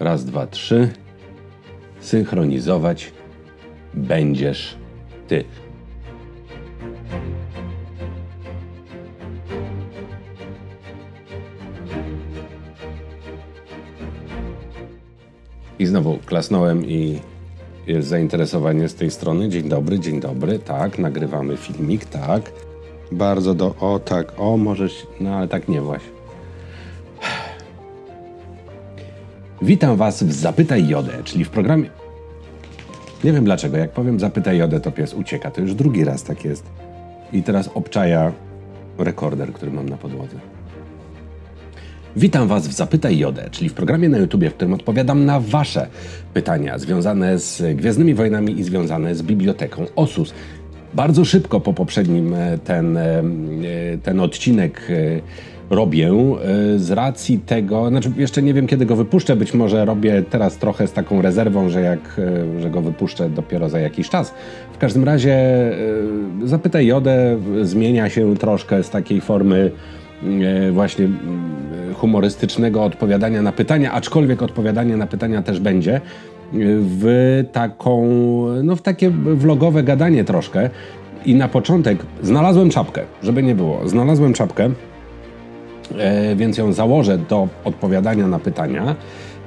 Raz, dwa, trzy. Synchronizować będziesz ty. I znowu klasnąłem i jest zainteresowanie z tej strony. Dzień dobry, dzień dobry. Tak, nagrywamy filmik, tak. Bardzo do. O, tak, o, możesz. No ale tak nie właśnie. Witam Was w Zapytaj Jodę, czyli w programie. Nie wiem dlaczego, jak powiem Zapytaj Jodę, to pies ucieka. To już drugi raz tak jest. I teraz obczaja rekorder, który mam na podłodze. Witam Was w Zapytaj Jodę, czyli w programie na YouTubie, w którym odpowiadam na Wasze pytania związane z Gwiezdnymi Wojnami i związane z biblioteką OSUS. Bardzo szybko po poprzednim e, ten, e, ten odcinek e, robię z racji tego, znaczy jeszcze nie wiem kiedy go wypuszczę, być może robię teraz trochę z taką rezerwą, że jak że go wypuszczę dopiero za jakiś czas. W każdym razie Zapytaj Jodę zmienia się troszkę z takiej formy właśnie humorystycznego odpowiadania na pytania, aczkolwiek odpowiadanie na pytania też będzie, w taką, no w takie vlogowe gadanie troszkę. I na początek znalazłem czapkę, żeby nie było. Znalazłem czapkę, e, więc ją założę do odpowiadania na pytania.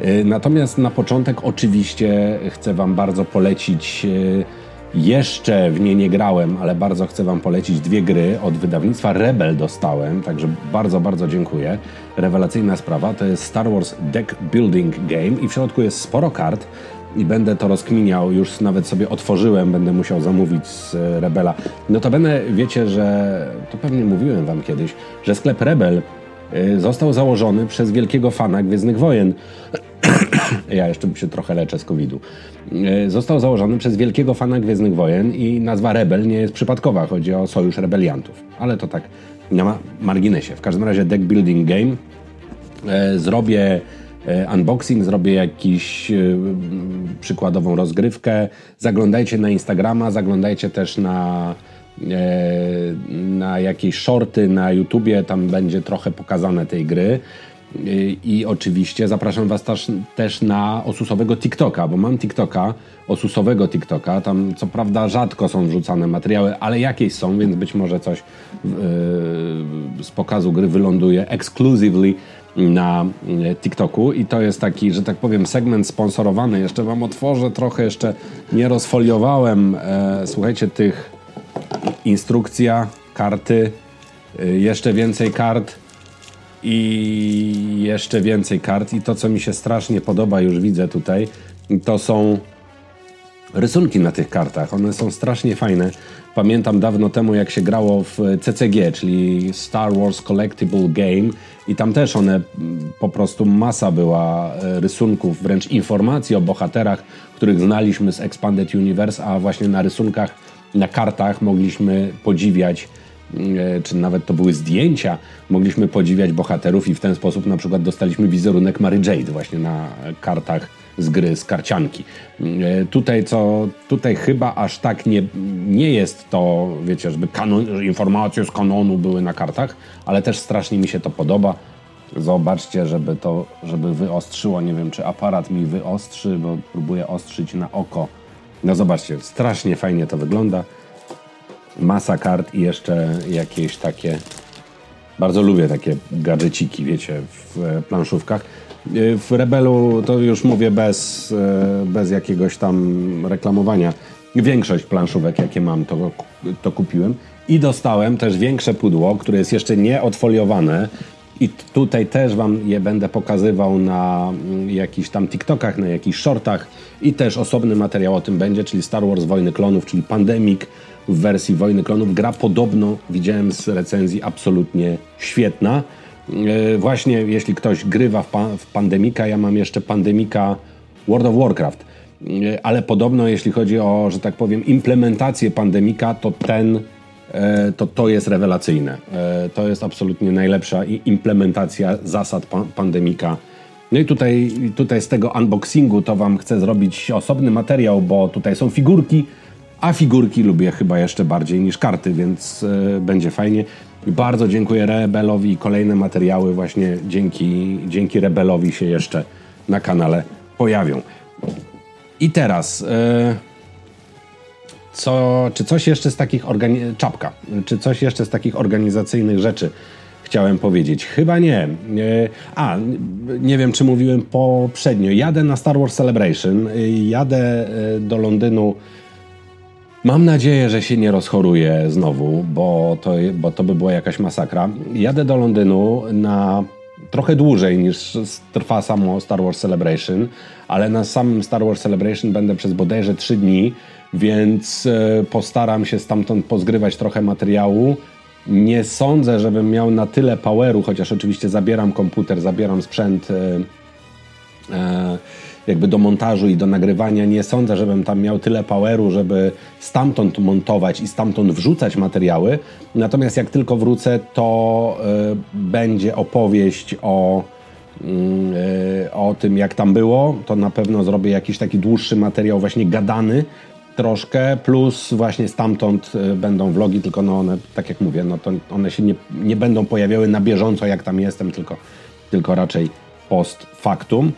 E, natomiast na początek oczywiście chcę Wam bardzo polecić e, jeszcze w nie nie grałem, ale bardzo chcę Wam polecić dwie gry od wydawnictwa Rebel dostałem, także bardzo, bardzo dziękuję. Rewelacyjna sprawa, to jest Star Wars Deck Building Game i w środku jest sporo kart i będę to rozkminiał, już nawet sobie otworzyłem, będę musiał zamówić z Rebela. No to będę, wiecie, że to pewnie mówiłem Wam kiedyś, że sklep Rebel został założony przez wielkiego fana Gwiezdnych Wojen. ja jeszcze się trochę leczę z COVID-u. E, został założony przez wielkiego fana Gwiezdnych Wojen i nazwa Rebel nie jest przypadkowa. Chodzi o Sojusz Rebeliantów. Ale to tak na marginesie. W każdym razie deck building game. E, zrobię e, unboxing, zrobię jakiś przykładową rozgrywkę. Zaglądajcie na Instagrama, zaglądajcie też na na jakieś shorty na YouTubie, tam będzie trochę pokazane tej gry. I oczywiście zapraszam Was też, też na osusowego TikToka, bo mam TikToka, osusowego TikToka. Tam co prawda rzadko są wrzucane materiały, ale jakieś są, więc być może coś yy, z pokazu gry wyląduje exclusively na TikToku i to jest taki, że tak powiem, segment sponsorowany. Jeszcze Wam otworzę trochę, jeszcze nie rozfoliowałem, e, słuchajcie, tych instrukcja, karty, e, jeszcze więcej kart i jeszcze więcej kart. I to, co mi się strasznie podoba, już widzę tutaj, to są rysunki na tych kartach. One są strasznie fajne. Pamiętam dawno temu, jak się grało w CCG, czyli Star Wars Collectible Game, i tam też one po prostu masa była e, rysunków, wręcz informacji o bohaterach, których znaliśmy z Expanded Universe, a właśnie na rysunkach, na kartach mogliśmy podziwiać E, czy nawet to były zdjęcia, mogliśmy podziwiać bohaterów i w ten sposób na przykład dostaliśmy wizerunek Mary Jade właśnie na kartach z gry, z karcianki. E, tutaj co, tutaj chyba aż tak nie, nie jest to, wiecie, żeby kanon, informacje z kanonu były na kartach, ale też strasznie mi się to podoba. Zobaczcie, żeby to, żeby wyostrzyło, nie wiem czy aparat mi wyostrzy, bo próbuję ostrzyć na oko. No zobaczcie, strasznie fajnie to wygląda masa kart i jeszcze jakieś takie. Bardzo lubię takie gadżeciki, wiecie, w e, planszówkach. E, w Rebelu to już mówię bez, e, bez jakiegoś tam reklamowania. Większość planszówek, jakie mam, to, to kupiłem. I dostałem też większe pudło, które jest jeszcze nie odfoliowane. I tutaj też Wam je będę pokazywał na mm, jakichś tam TikTokach, na jakichś shortach. I też osobny materiał o tym będzie, czyli Star Wars Wojny Klonów, czyli Pandemic w wersji Wojny Klonów. Gra podobno, widziałem z recenzji, absolutnie świetna. E, właśnie jeśli ktoś grywa w, pa w Pandemika, ja mam jeszcze Pandemika World of Warcraft. E, ale podobno jeśli chodzi o, że tak powiem, implementację Pandemika, to ten to to jest rewelacyjne. To jest absolutnie najlepsza implementacja zasad pandemika. No i tutaj, tutaj z tego unboxingu to Wam chcę zrobić osobny materiał, bo tutaj są figurki, a figurki lubię chyba jeszcze bardziej niż karty, więc y, będzie fajnie. Bardzo dziękuję Rebelowi kolejne materiały właśnie dzięki, dzięki Rebelowi się jeszcze na kanale pojawią. I teraz, e, co, czy coś jeszcze z takich organi- czapka, czy coś jeszcze z takich organizacyjnych rzeczy chciałem powiedzieć? Chyba nie. E, a, nie wiem, czy mówiłem poprzednio. Jadę na Star Wars Celebration, jadę e, do Londynu. Mam nadzieję, że się nie rozchoruję znowu, bo to, bo to by była jakaś masakra. Jadę do Londynu na trochę dłużej niż trwa samo Star Wars Celebration, ale na samym Star Wars Celebration będę przez bodajże 3 dni, więc e, postaram się stamtąd pozgrywać trochę materiału. Nie sądzę, żebym miał na tyle poweru, chociaż oczywiście zabieram komputer, zabieram sprzęt. E, e, jakby do montażu i do nagrywania nie sądzę, żebym tam miał tyle poweru, żeby stamtąd montować i stamtąd wrzucać materiały. Natomiast jak tylko wrócę, to będzie opowieść o, y, o tym, jak tam było. To na pewno zrobię jakiś taki dłuższy materiał, właśnie gadany troszkę, plus właśnie stamtąd y, będą vlogi, tylko no one, tak jak mówię, no to one się nie, nie będą pojawiały na bieżąco, jak tam jestem, tylko, tylko raczej post factum.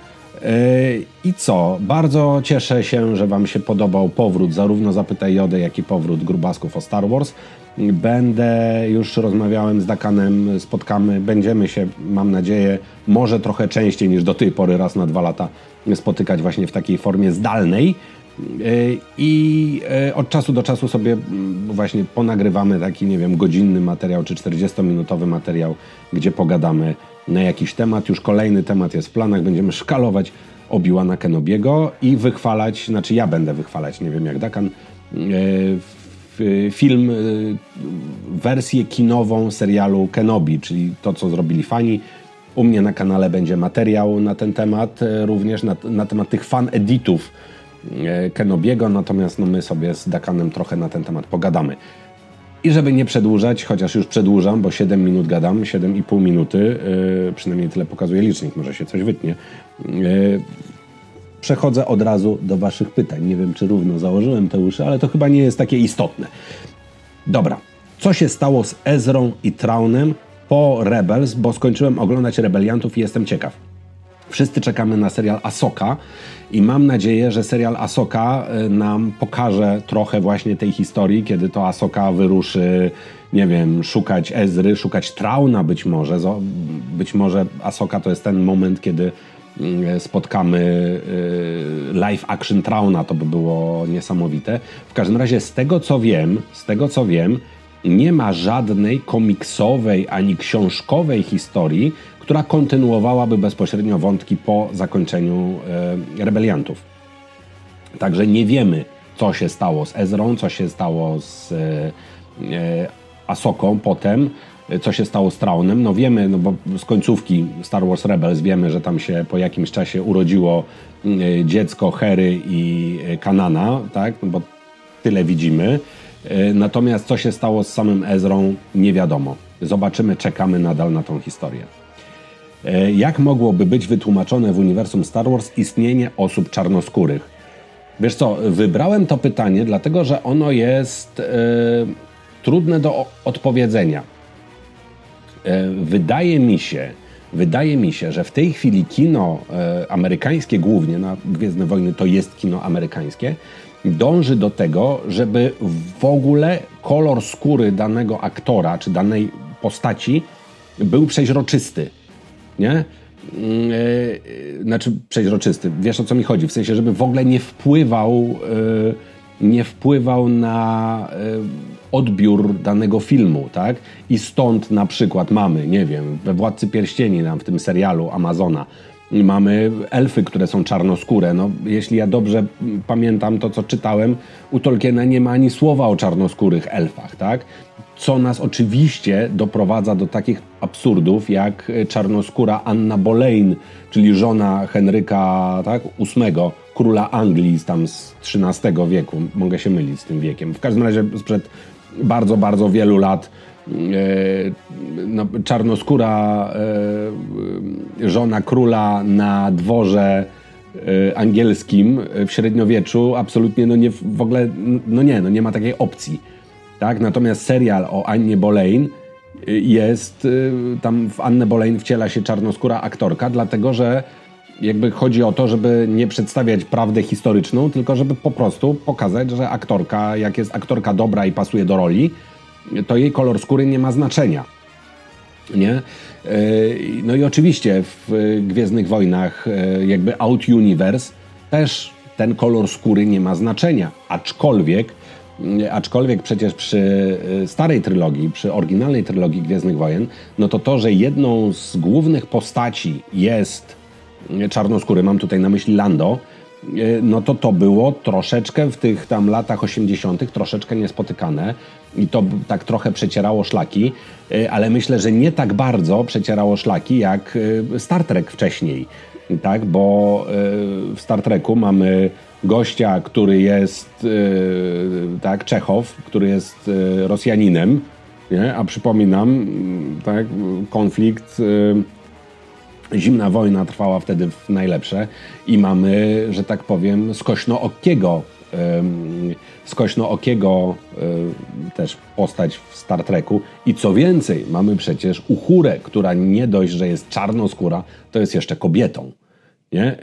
I co? Bardzo cieszę się, że Wam się podobał powrót zarówno Zapytaj Jodę, jak i powrót Grubasków o Star Wars. Będę, już rozmawiałem z Dakanem, spotkamy, będziemy się, mam nadzieję, może trochę częściej niż do tej pory, raz na dwa lata, spotykać właśnie w takiej formie zdalnej. I e, od czasu do czasu sobie właśnie ponagrywamy taki, nie wiem, godzinny materiał czy 40-minutowy materiał, gdzie pogadamy na jakiś temat. Już kolejny temat jest w planach. Będziemy szkalować Obi-Wana Kenobiego i wychwalać, znaczy ja będę wychwalać, nie wiem jak Dakan, e, film, e, wersję kinową serialu Kenobi, czyli to, co zrobili fani. U mnie na kanale będzie materiał na ten temat, e, również na, na temat tych fan editów Kenobiego, natomiast no, my sobie z Dakanem trochę na ten temat pogadamy. I żeby nie przedłużać, chociaż już przedłużam, bo 7 minut gadam, 7,5 minuty, yy, przynajmniej tyle pokazuje licznik, może się coś wytnie. Yy, przechodzę od razu do Waszych pytań. Nie wiem, czy równo założyłem te uszy, ale to chyba nie jest takie istotne. Dobra, co się stało z Ezrą i Traunem po Rebels, bo skończyłem oglądać Rebeliantów i jestem ciekaw. Wszyscy czekamy na serial Asoka i mam nadzieję, że serial Asoka y, nam pokaże trochę właśnie tej historii, kiedy to Asoka wyruszy, nie wiem, szukać Ezry, szukać Trauna być może. Być może Asoka to jest ten moment, kiedy y, spotkamy y, live action Trauna, to by było niesamowite. W każdym razie z tego co wiem, z tego co wiem, nie ma żadnej komiksowej ani książkowej historii, która kontynuowałaby bezpośrednio wątki po zakończeniu e, rebeliantów. Także nie wiemy, co się stało z Ezrą, co się stało z e, e, Asoką potem, co się stało z Traunem. No wiemy, no bo z końcówki Star Wars Rebels wiemy, że tam się po jakimś czasie urodziło dziecko Hery i Kanana, tak? No bo tyle widzimy. Natomiast co się stało z samym Ezrą, nie wiadomo. Zobaczymy, czekamy nadal na tą historię. E, jak mogłoby być wytłumaczone w uniwersum Star Wars istnienie osób czarnoskórych? Wiesz co, wybrałem to pytanie, dlatego że ono jest e, trudne do odpowiedzenia. E, wydaje mi się, wydaje mi się, że w tej chwili kino e, amerykańskie głównie, na Gwiezdne Wojny to jest kino amerykańskie, dąży do tego, żeby w ogóle kolor skóry danego aktora czy danej postaci był przeźroczysty nie? E, znaczy przeźroczysty. Wiesz o co mi chodzi? W sensie, żeby w ogóle nie wpływał, e, nie wpływał na odbiór danego filmu, tak? I stąd na przykład mamy, nie wiem, we Władcy Pierścieni, nam w tym serialu Amazona, mamy elfy, które są czarnoskóre. No, jeśli ja dobrze pamiętam to, co czytałem, u Tolkiena nie ma ani słowa o czarnoskórych elfach, tak? co nas oczywiście doprowadza do takich absurdów jak czarnoskóra Anna Boleyn, czyli żona Henryka tak, VIII, króla Anglii tam z XIII wieku. Mogę się mylić z tym wiekiem. W każdym razie sprzed bardzo, bardzo wielu lat e, no, czarnoskóra e, żona króla na dworze e, angielskim w średniowieczu absolutnie no nie, w ogóle, no nie, no nie ma takiej opcji tak? Natomiast serial o Annie Boleyn jest, tam w Annę Boleyn wciela się czarnoskóra aktorka, dlatego że jakby chodzi o to, żeby nie przedstawiać prawdę historyczną, tylko żeby po prostu pokazać, że aktorka, jak jest aktorka dobra i pasuje do roli, to jej kolor skóry nie ma znaczenia. Nie? E, no i oczywiście w Gwiezdnych Wojnach, e, jakby Out Universe, też ten kolor skóry nie ma znaczenia. Aczkolwiek, aczkolwiek przecież przy e, starej trylogii, przy oryginalnej trylogii Gwiezdnych Wojen, no to to, że jedną z głównych postaci jest czarnoskóry, mam tutaj na myśli Lando, no to to było troszeczkę w tych tam latach 80. troszeczkę niespotykane i to tak trochę przecierało szlaki, e, ale myślę, że nie tak bardzo przecierało szlaki jak e, Star Trek wcześniej, tak, bo w Star Treku mamy gościa, który jest tak, Czechow, który jest Rosjaninem, nie? a przypominam, tak, konflikt Zimna wojna trwała wtedy w najlepsze i mamy, że tak powiem, skośnookiego, skośnookiego też postać w Star Treku. I co więcej, mamy przecież Uhurę, która nie dość, że jest czarnoskóra, to jest jeszcze kobietą. Nie? E,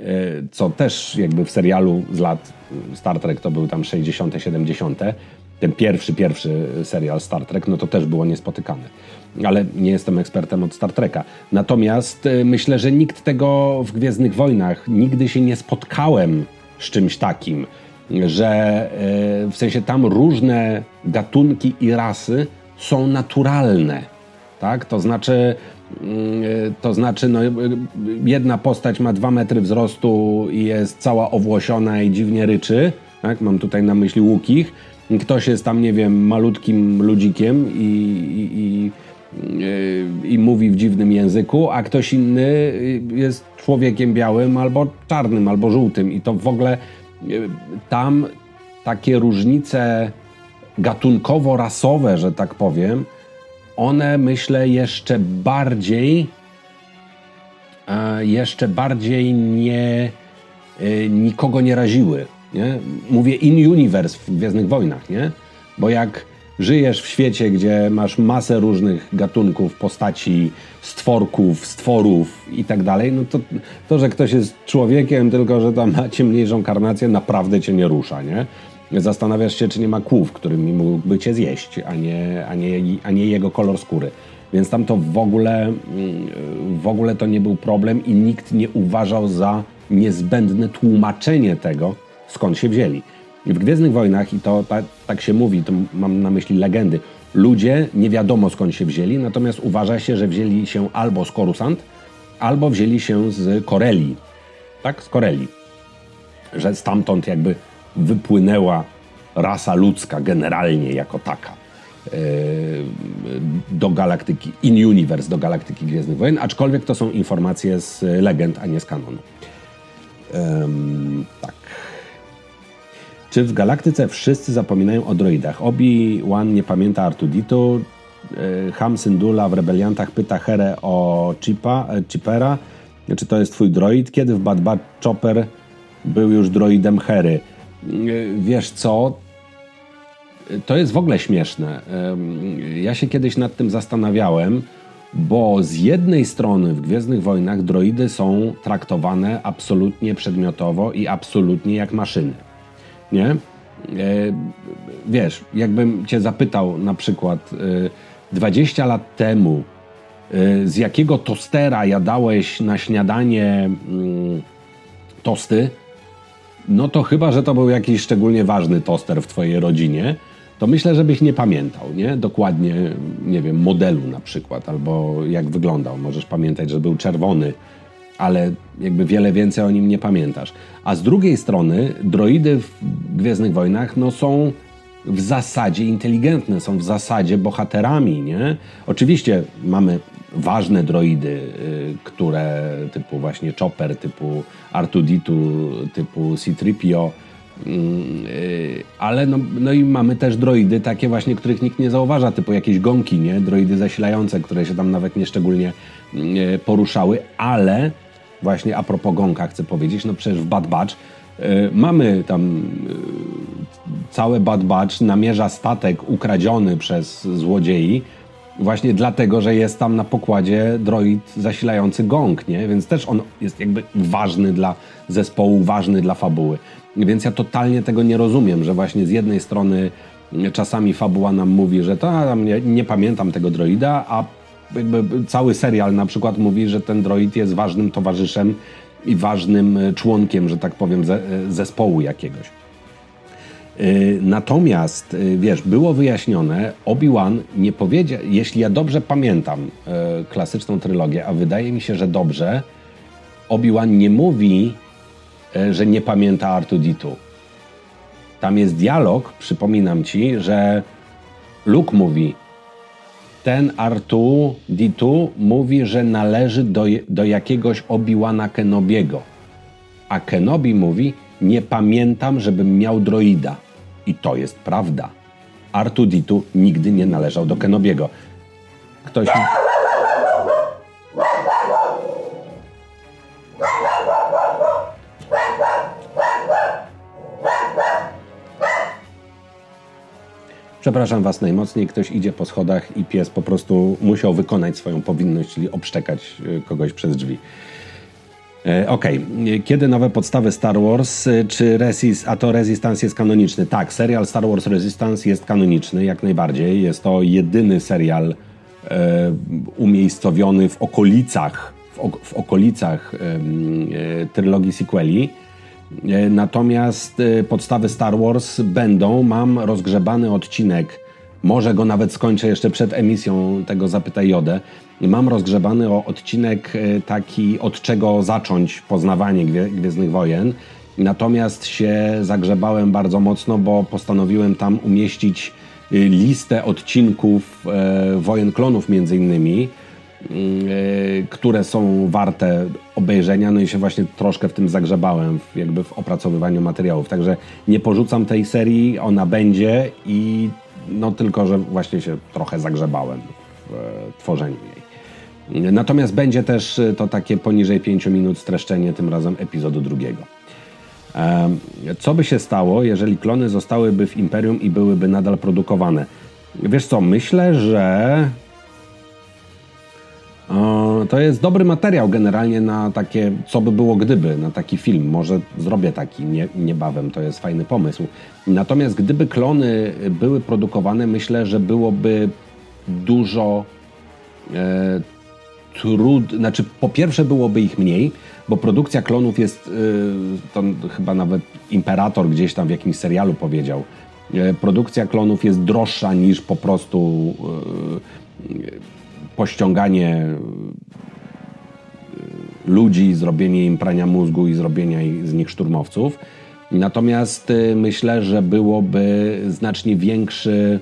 co też jakby w serialu z lat Star Trek to były tam 60., 70., ten pierwszy, pierwszy serial Star Trek, no to też było niespotykane ale nie jestem ekspertem od Star Treka. Natomiast y, myślę, że nikt tego w Gwiezdnych Wojnach, nigdy się nie spotkałem z czymś takim, że y, w sensie tam różne gatunki i rasy są naturalne. Tak? To znaczy, y, to znaczy no, jedna postać ma dwa metry wzrostu i jest cała owłosiona i dziwnie ryczy. Tak? Mam tutaj na myśli łukich. Ktoś jest tam, nie wiem, malutkim ludzikiem i, i, i i mówi w dziwnym języku, a ktoś inny jest człowiekiem białym albo czarnym, albo żółtym. I to w ogóle tam takie różnice gatunkowo-rasowe, że tak powiem, one myślę jeszcze bardziej jeszcze bardziej nie e, nikogo nie raziły. Nie? Mówię in universe w Gwiezdnych Wojnach, nie? Bo jak żyjesz w świecie, gdzie masz masę różnych gatunków, postaci, stworków, stworów i tak dalej, no to to, że ktoś jest człowiekiem, tylko że tam ma ciemniejszą karnację, naprawdę cię nie rusza, nie? Zastanawiasz się, czy nie ma kłów, którymi mógłby cię zjeść, a nie, a nie, a nie jego kolor skóry. Więc tam to w ogóle, mm, w ogóle to nie był problem i nikt nie uważał za niezbędne tłumaczenie tego, skąd się wzięli. W Gwiezdnych Wojnach, i to tak, tak się mówi, to mam na myśli legendy, ludzie nie wiadomo skąd się wzięli, natomiast uważa się, że wzięli się albo z Korusant, albo wzięli się z Koreli. Tak? Z Koreli. Że stamtąd jakby wypłynęła rasa ludzka generalnie jako taka e, do galaktyki, in universe, do galaktyki Gwiezdnych Wojen, aczkolwiek to są informacje z legend, a nie z kanonu. Um, tak. Czy w galaktyce wszyscy zapominają o droidach? Obi-Wan nie pamięta Artuditu, e, Ham Syndulla w Rebeliantach pyta Herę o Chipa, e, Chipera, czy to jest twój droid? Kiedy w Bad Bad Chopper był już droidem Hery? E, wiesz co? To jest w ogóle śmieszne. Ja się kiedyś nad tym zastanawiałem, bo z jednej strony w Gwiezdnych Wojnach droidy są traktowane absolutnie przedmiotowo i absolutnie jak maszyny nie? E, wiesz, jakbym cię zapytał na przykład 20 e, lat temu, e, z jakiego tostera jadałeś na śniadanie mm, tosty, no to chyba, że to był jakiś szczególnie ważny toster w twojej rodzinie, to myślę, żebyś nie pamiętał, nie? Dokładnie, nie wiem, modelu na przykład, albo jak wyglądał. Możesz pamiętać, że był czerwony, ale jakby wiele więcej o nim nie pamiętasz. A z drugiej strony droidy w Gwiezdnych Wojnach no, są w zasadzie inteligentne, są w zasadzie bohaterami, nie? Oczywiście mamy ważne droidy, y, które typu właśnie Chopper, typu R2D2, typu C-3PO, y, ale no, no i mamy też droidy takie właśnie, których nikt nie zauważa, typu jakieś gąki, nie? Droidy zasilające, które się tam nawet nie szczególnie y, poruszały, ale właśnie a propos Gonka chcę powiedzieć, no przecież w Bad Batch y, mamy tam y, całe Bad Batch namierza statek ukradziony przez złodziei Właśnie dlatego, że jest tam na pokładzie droid zasilający gong, nie? Więc też on jest jakby ważny dla zespołu, ważny dla fabuły. Więc ja totalnie tego nie rozumiem, że właśnie z jednej strony czasami fabuła nam mówi, że to nie, nie pamiętam tego droida, a cały serial na przykład mówi, że ten droid jest ważnym towarzyszem i ważnym członkiem, że tak powiem, zespołu jakiegoś. Y, natomiast, wiesz, było wyjaśnione, Obi-Wan nie powiedział, jeśli ja dobrze pamiętam klasyczną trylogię, a wydaje mi się, że dobrze, Obi-Wan nie mówi, że nie pamięta R2-D2. Tam jest dialog, przypominam ci, że Luke mówi, ten R2-D2 mówi, że należy do, do jakiegoś Obi-Wana Kenobiego. A Kenobi mówi, nie pamiętam, żebym miał droida. I to jest prawda. R2D2 nigdy nie należał do Kenobiego. Ktoś... Przepraszam Was najmocniej, ktoś idzie po schodach i pies po prostu musiał wykonać swoją powinność, czyli obszczekać y, kogoś przez drzwi. E, okej, okay. kiedy nowe podstawy Star Wars, e, czy Resist, a to Resistance jest kanoniczny? Tak, serial Star Wars Resistance jest kanoniczny, jak najbardziej. Jest to jedyny serial e, umiejscowiony w okolicach, w, w okolicach e, e, trylogii sequeli. E, natomiast podstawy Star Wars będą, mam rozgrzebany odcinek, może go nawet skończę jeszcze przed emisją tego Zapytaj Jodę, Mam rozgrzebany odcinek e, taki, od czego zacząć poznawanie Gwiezdnych Wojen. Natomiast się zagrzebałem bardzo mocno, bo postanowiłem tam umieścić e, listę odcinków e, Wojen Klonów między innymi, które są warte obejrzenia, no i się właśnie troszkę w tym zagrzebałem, jakby w opracowywaniu materiałów. Także nie porzucam tej serii, ona będzie i no tylko, że właśnie się trochę zagrzebałem w tworzeniu jej. Natomiast będzie też y, to takie poniżej 5 minut streszczenie tym razem epizodu drugiego. Co by się stało, jeżeli klony zostałyby w Imperium i byłyby nadal produkowane? Wiesz co, myślę, że to jest dobry materiał generalnie na takie, co by było gdyby, na taki film. Może zrobię taki nie, niebawem, to jest fajny pomysł. Natomiast gdyby klony były produkowane, myślę, że byłoby dużo e, trud... Znaczy, po pierwsze byłoby ich mniej, bo produkcja klonów jest, yy, to chyba nawet Imperator gdzieś tam w jakimś serialu powiedział, yy, produkcja klonów jest droższa niż po prostu yy, pościąganie yy, ludzi, zrobienie im prania mózgu i zrobienia z nich szturmowców. Natomiast yy, myślę, że byłoby znacznie większy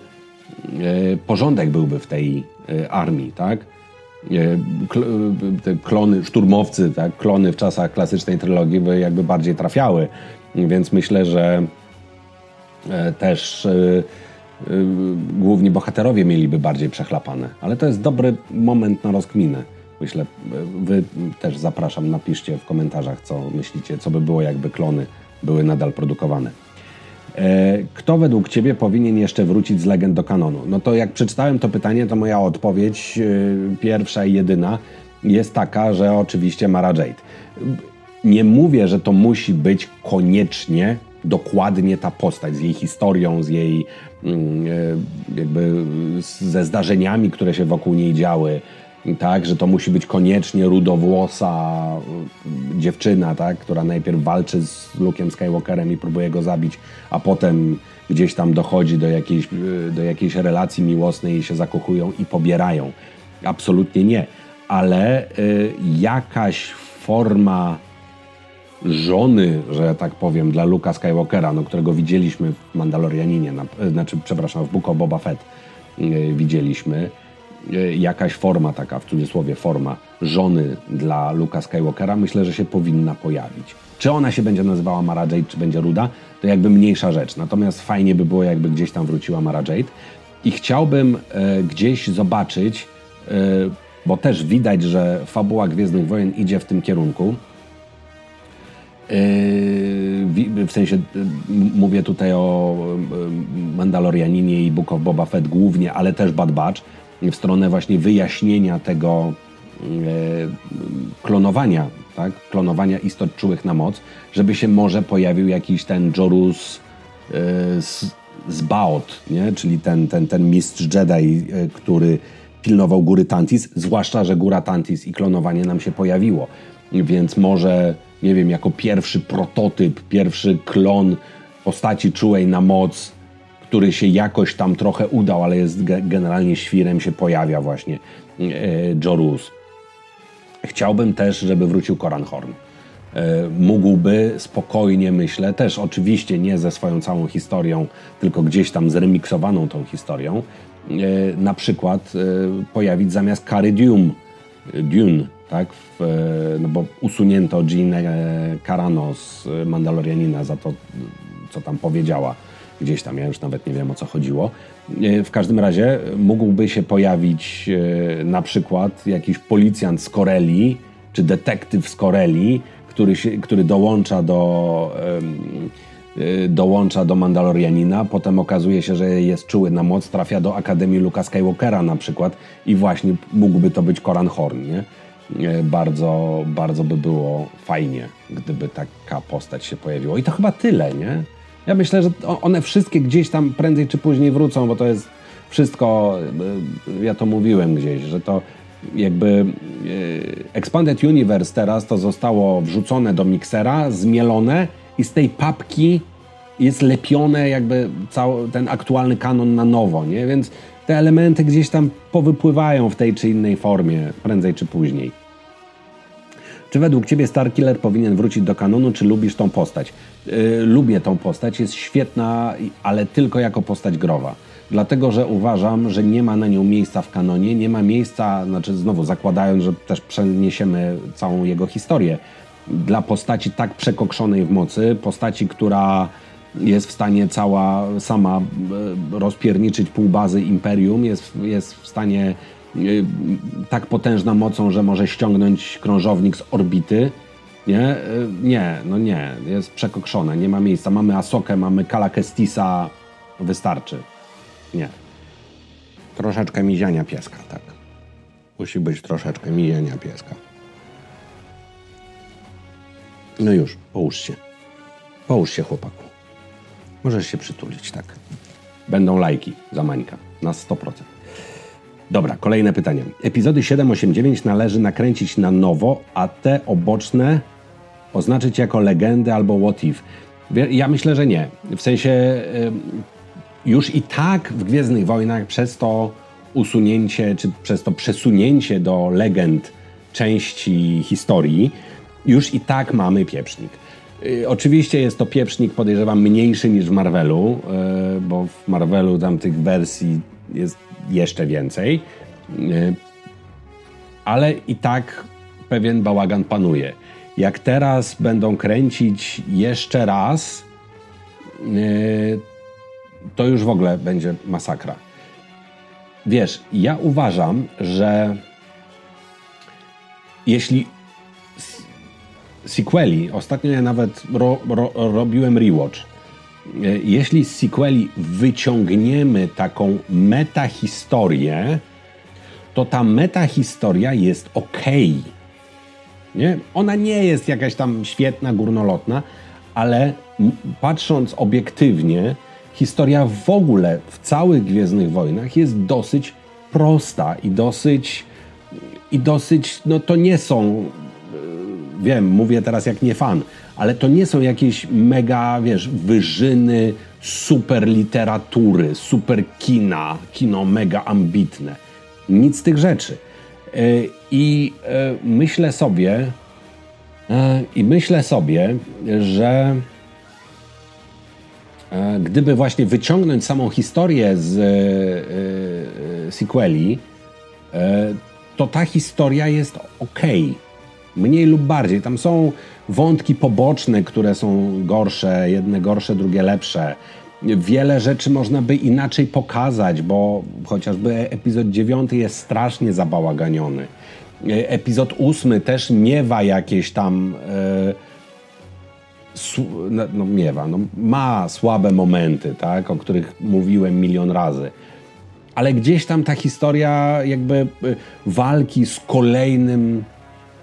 yy, porządek byłby w tej armii, tak? te klony, szturmowcy, tak, klony w czasach klasycznej trylogii by jakby bardziej trafiały. Więc myślę, że e, też e, e, główni bohaterowie mieliby bardziej przechlapane. Ale to jest dobry moment na rozkminę. Myślę, wy też zapraszam, napiszcie w komentarzach, co myślicie, co by było, jakby klony były nadal produkowane. E, kto według Ciebie powinien jeszcze wrócić z legend do kanonu? No to jak przeczytałem to pytanie, to moja odpowiedź, e, pierwsza i jedyna, jest taka, że oczywiście Mara Jade. Nie mówię, że to musi być koniecznie dokładnie ta postać z jej historią, z jej jakby ze zdarzeniami, które się wokół niej działy, tak, że to musi być koniecznie rudowłosa y, dziewczyna, tak, która najpierw walczy z Luke'em Skywalkerem i próbuje go zabić, a potem gdzieś tam dochodzi do jakiejś, y, do jakiejś relacji miłosnej i się zakochują i pobierają. Absolutnie nie. Ale y, jakaś forma żony, że tak powiem, dla Luka Skywalkera, no, którego widzieliśmy w Mandalorianinie, na, znaczy, przepraszam, w Book of Boba Fett y, widzieliśmy, E, jakaś forma taka, w cudzysłowie forma żony dla Luka Skywalkera, myślę, że się powinna pojawić. Czy ona się będzie nazywała Mara Jade, czy będzie Ruda, to jakby mniejsza rzecz. Natomiast fajnie by było, jakby gdzieś tam wróciła Mara Jade. I chciałbym e, gdzieś zobaczyć, bo też widać, że fabuła Gwiezdnych Wojen idzie w tym kierunku. E, w sensie mówię tutaj o e, Mandalorianinie i Book of Boba Fett głównie, ale też Bad Batch w stronę właśnie wyjaśnienia tego klonowania, tak? klonowania istot czułych na moc, żeby się może pojawił jakiś ten Jorus z, Baot, nie? czyli ten, ten, ten mistrz Jedi, który pilnował góry Tantis, zwłaszcza, że góra Tantis i klonowanie nam się pojawiło. Więc może, nie wiem, jako pierwszy prototyp, pierwszy klon postaci czułej na moc, który się jakoś tam trochę udał, ale jest generalnie świrem, się pojawia właśnie e, Jorus. Chciałbym też, żeby wrócił Koran Horn. E, mógłby spokojnie, myślę, też oczywiście nie ze swoją całą historią, tylko gdzieś tam zremiksowaną tą historią, e, na przykład pojawić zamiast Kary Dune, Dune tak? W, no bo usunięto Jean Carano z Mandalorianina za to, co tam powiedziała gdzieś tam, ja już nawet nie wiem o co chodziło. E, w każdym razie mógłby się pojawić e, na przykład jakiś policjant z Koreli, czy detektyw z Koreli, który, się, który dołącza do e, dołącza do Mandalorianina, potem okazuje się, że jest czuły na moc, trafia do Akademii Luka Skywalkera na przykład i właśnie mógłby to być Koran Horn, nie? Bardzo, bardzo by było fajnie, gdyby taka postać się pojawiła. I to chyba tyle, nie? Ja myślę, że one wszystkie gdzieś tam prędzej czy później wrócą, bo to jest wszystko, e, ja to mówiłem gdzieś, że to jakby e, Expanded Universe teraz to zostało wrzucone do miksera, zmielone i z tej papki jest lepione jakby cały ten aktualny kanon na nowo, nie? Więc te elementy gdzieś tam powypływają w tej czy innej formie, prędzej czy później. Czy według Ciebie Starkiller powinien wrócić do kanonu, czy lubisz tą postać? Yy, lubię tą postać, jest świetna, ale tylko jako postać growa. Dlatego, że uważam, że nie ma na nią miejsca w kanonie, nie ma miejsca, znaczy znowu zakładając, że też przeniesiemy całą jego historię, dla postaci tak przekokszonej w mocy, postaci, która jest w stanie cała sama e, rozpierniczyć pół bazy imperium, jest, jest w stanie Y, tak potężną mocą, że może ściągnąć krążownik z orbity. Nie, y, nie, no nie, jest przekokszone, nie ma miejsca. Mamy Asokę, mamy Kala Kestisa, wystarczy. Nie. Troszeczkę miziania pieska, tak. Musi być troszeczkę miziania pieska. No już, połóż się. Połóż się, chłopaku. Możesz się przytulić, tak. Będą lajki za Mańka, na 100%. Dobra, kolejne pytanie. Epizody 7, 8, 9 należy nakręcić na nowo, a te oboczne oznaczyć jako legendy albo what if. Ja myślę, że nie. W sensie już i tak w Gwiezdnych Wojnach przez to usunięcie, czy przez to przesunięcie do legend części historii, już i tak mamy pieprznik. Y, oczywiście jest to pieprznik, podejrzewam, mniejszy niż w Marvelu, y, bo w Marvelu tam tych wersji jest jeszcze więcej. Y, ale i tak pewien bałagan panuje. Jak teraz będą kręcić jeszcze raz, to już w ogóle będzie masakra. Wiesz, ja uważam, że jeśli sequeli, ostatnio ja nawet ro, ro, robiłem rewatch, E, jeśli z sequeli wyciągniemy taką metahistorię, to ta metahistoria jest ok. Nie? Ona nie jest jakaś tam świetna, górnolotna, ale patrząc obiektywnie, historia w ogóle w całych Gwiezdnych Wojnach jest dosyć prosta i dosyć, i dosyć, no to nie są, wiem, mówię teraz jak nie fan, ale to nie są jakieś mega, wiesz, wyżyny super literatury, super kina, kino mega ambitne. Nic z tych rzeczy. E, I e, myślę sobie, e, i myślę sobie, że gdyby właśnie wyciągnąć samą historię z sequeli, to ta historia jest ok. Mniej lub bardziej. Tam są wątki poboczne, które są gorsze, jedne gorsze, drugie lepsze. Wiele rzeczy można by inaczej pokazać, bo chociażby epizod 9 jest strasznie zabałaganiony. Epizod 8 też miewa jakieś tam. Yy, no, miewa, no, ma słabe momenty, tak, o których mówiłem milion razy ale gdzieś tam ta historia jakby y, walki z kolejnym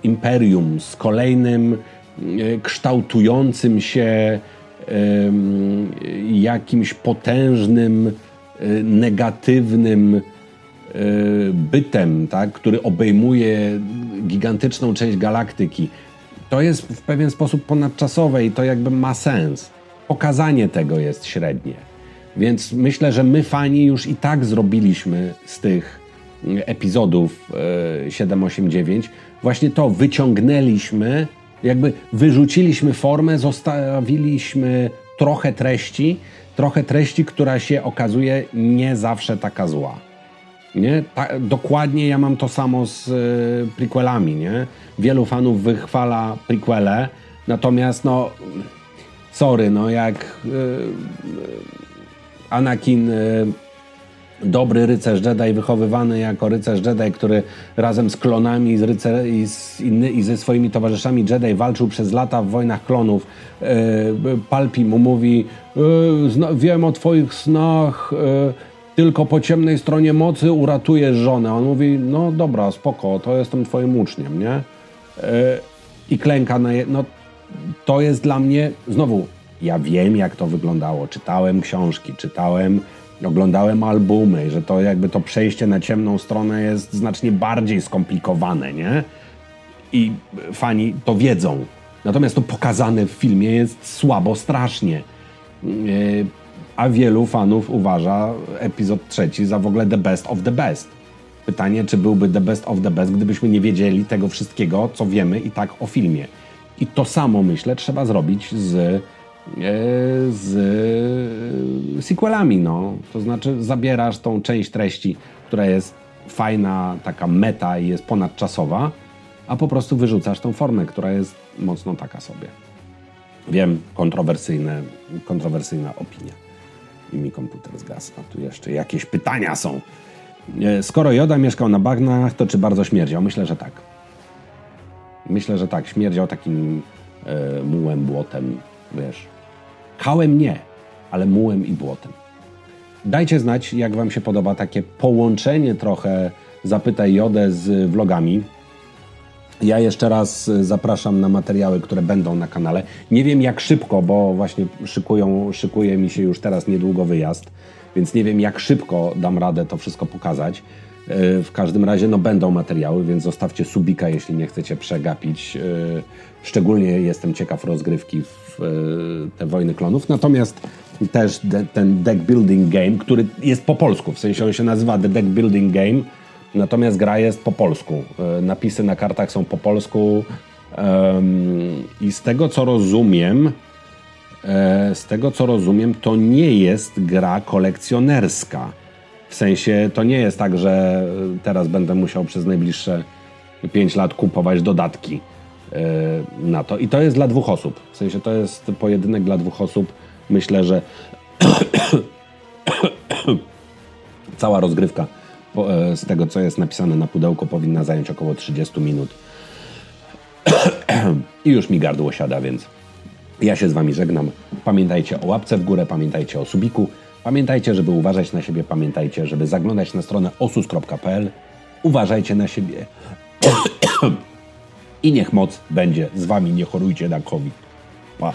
imperium, z kolejnym y, kształtującym się jakimś potężnym, y, negatywnym bytem, tak, który obejmuje gigantyczną część galaktyki. To jest w pewien sposób ponadczasowe i to jakby ma sens. Pokazanie tego jest średnie. Więc myślę, że my fani już i tak zrobiliśmy z tych epizodów 7, 8, 9 właśnie to wyciągnęliśmy, jakby wyrzuciliśmy formę, zostawiliśmy trochę treści, trochę treści, która się okazuje nie zawsze taka zła. Nie? Ta, dokładnie ja mam to samo z y, prequelami, nie? Wielu fanów wychwala prequele, natomiast no sorry, no jak y, Anakin y, dobry rycerz Jedi, wychowywany jako rycerz Jedi, który razem z klonami z rycer, i, z inny, i ze swoimi towarzyszami Jedi walczył przez lata w wojnach klonów. E, Palpi mu mówi, e, wiem o twoich snach, e, tylko po ciemnej stronie mocy uratujesz żonę. On mówi, no dobra, spoko, to jestem twoim uczniem, nie? I klęka na... Je... No, to jest dla mnie, znowu, ja wiem jak to wyglądało. Czytałem książki, czytałem oglądałem albumy, że to jakby to przejście na ciemną stronę jest znacznie bardziej skomplikowane, nie? I fani to wiedzą. Natomiast to pokazane w filmie jest słabo, strasznie. E, a wielu fanów uważa epizod trzeci za w ogóle the best of the best. Pytanie, czy byłby the best of the best, gdybyśmy nie wiedzieli tego wszystkiego, co wiemy i tak o filmie. I to samo, myślę, trzeba zrobić z z e, sequelami, no. To znaczy zabierasz tą część treści, która jest fajna, taka meta i jest ponadczasowa, a po prostu wyrzucasz tą formę, która jest mocno taka sobie. Wiem, kontrowersyjne, kontrowersyjna opinia. I mi komputer zgasł. A tu jeszcze jakieś pytania są. E, skoro Joda mieszkał na bagnach, to czy bardzo śmierdział? Myślę, że tak. Myślę, że tak. Śmierdział takim e, mułem, błotem, wiesz, Kałem nie, ale mułem i błotem. Dajcie znać, jak Wam się podoba takie połączenie trochę Zapytaj Jodę z vlogami. Ja jeszcze raz zapraszam na materiały, które będą na kanale. Nie wiem jak szybko, bo właśnie szykują, szykuje mi się już teraz niedługo wyjazd, więc nie wiem jak szybko dam radę to wszystko pokazać. E, w każdym razie no, będą materiały, więc zostawcie subika, jeśli nie chcecie przegapić. E, szczególnie jestem ciekaw rozgrywki w e, te Wojny Klonów. Natomiast też de, ten deck building game, który jest po polsku, w sensie on się nazywa The Deck Building Game, natomiast gra jest po polsku. Napisy na kartach są po polsku i z tego co rozumiem, z tego co rozumiem, to nie jest gra kolekcjonerska w sensie to nie jest tak, że teraz będę musiał przez najbliższe 5 lat kupować dodatki e, na to. I to jest dla dwóch osób. W sensie to jest pojedynek dla dwóch osób. Myślę, że cała rozgrywka e, z tego, co jest napisane na pudełku, powinna zająć około 30 minut. I już mi gardło siada, więc ja się z Wami żegnam. Pamiętajcie o łapce w górę, pamiętajcie o subiku. Pamiętajcie, żeby uważać na siebie, pamiętajcie, żeby zaglądać na stronę osus.pl. Uważajcie na siebie. I niech moc będzie z wami, nie chorujcie na COVID. Pa.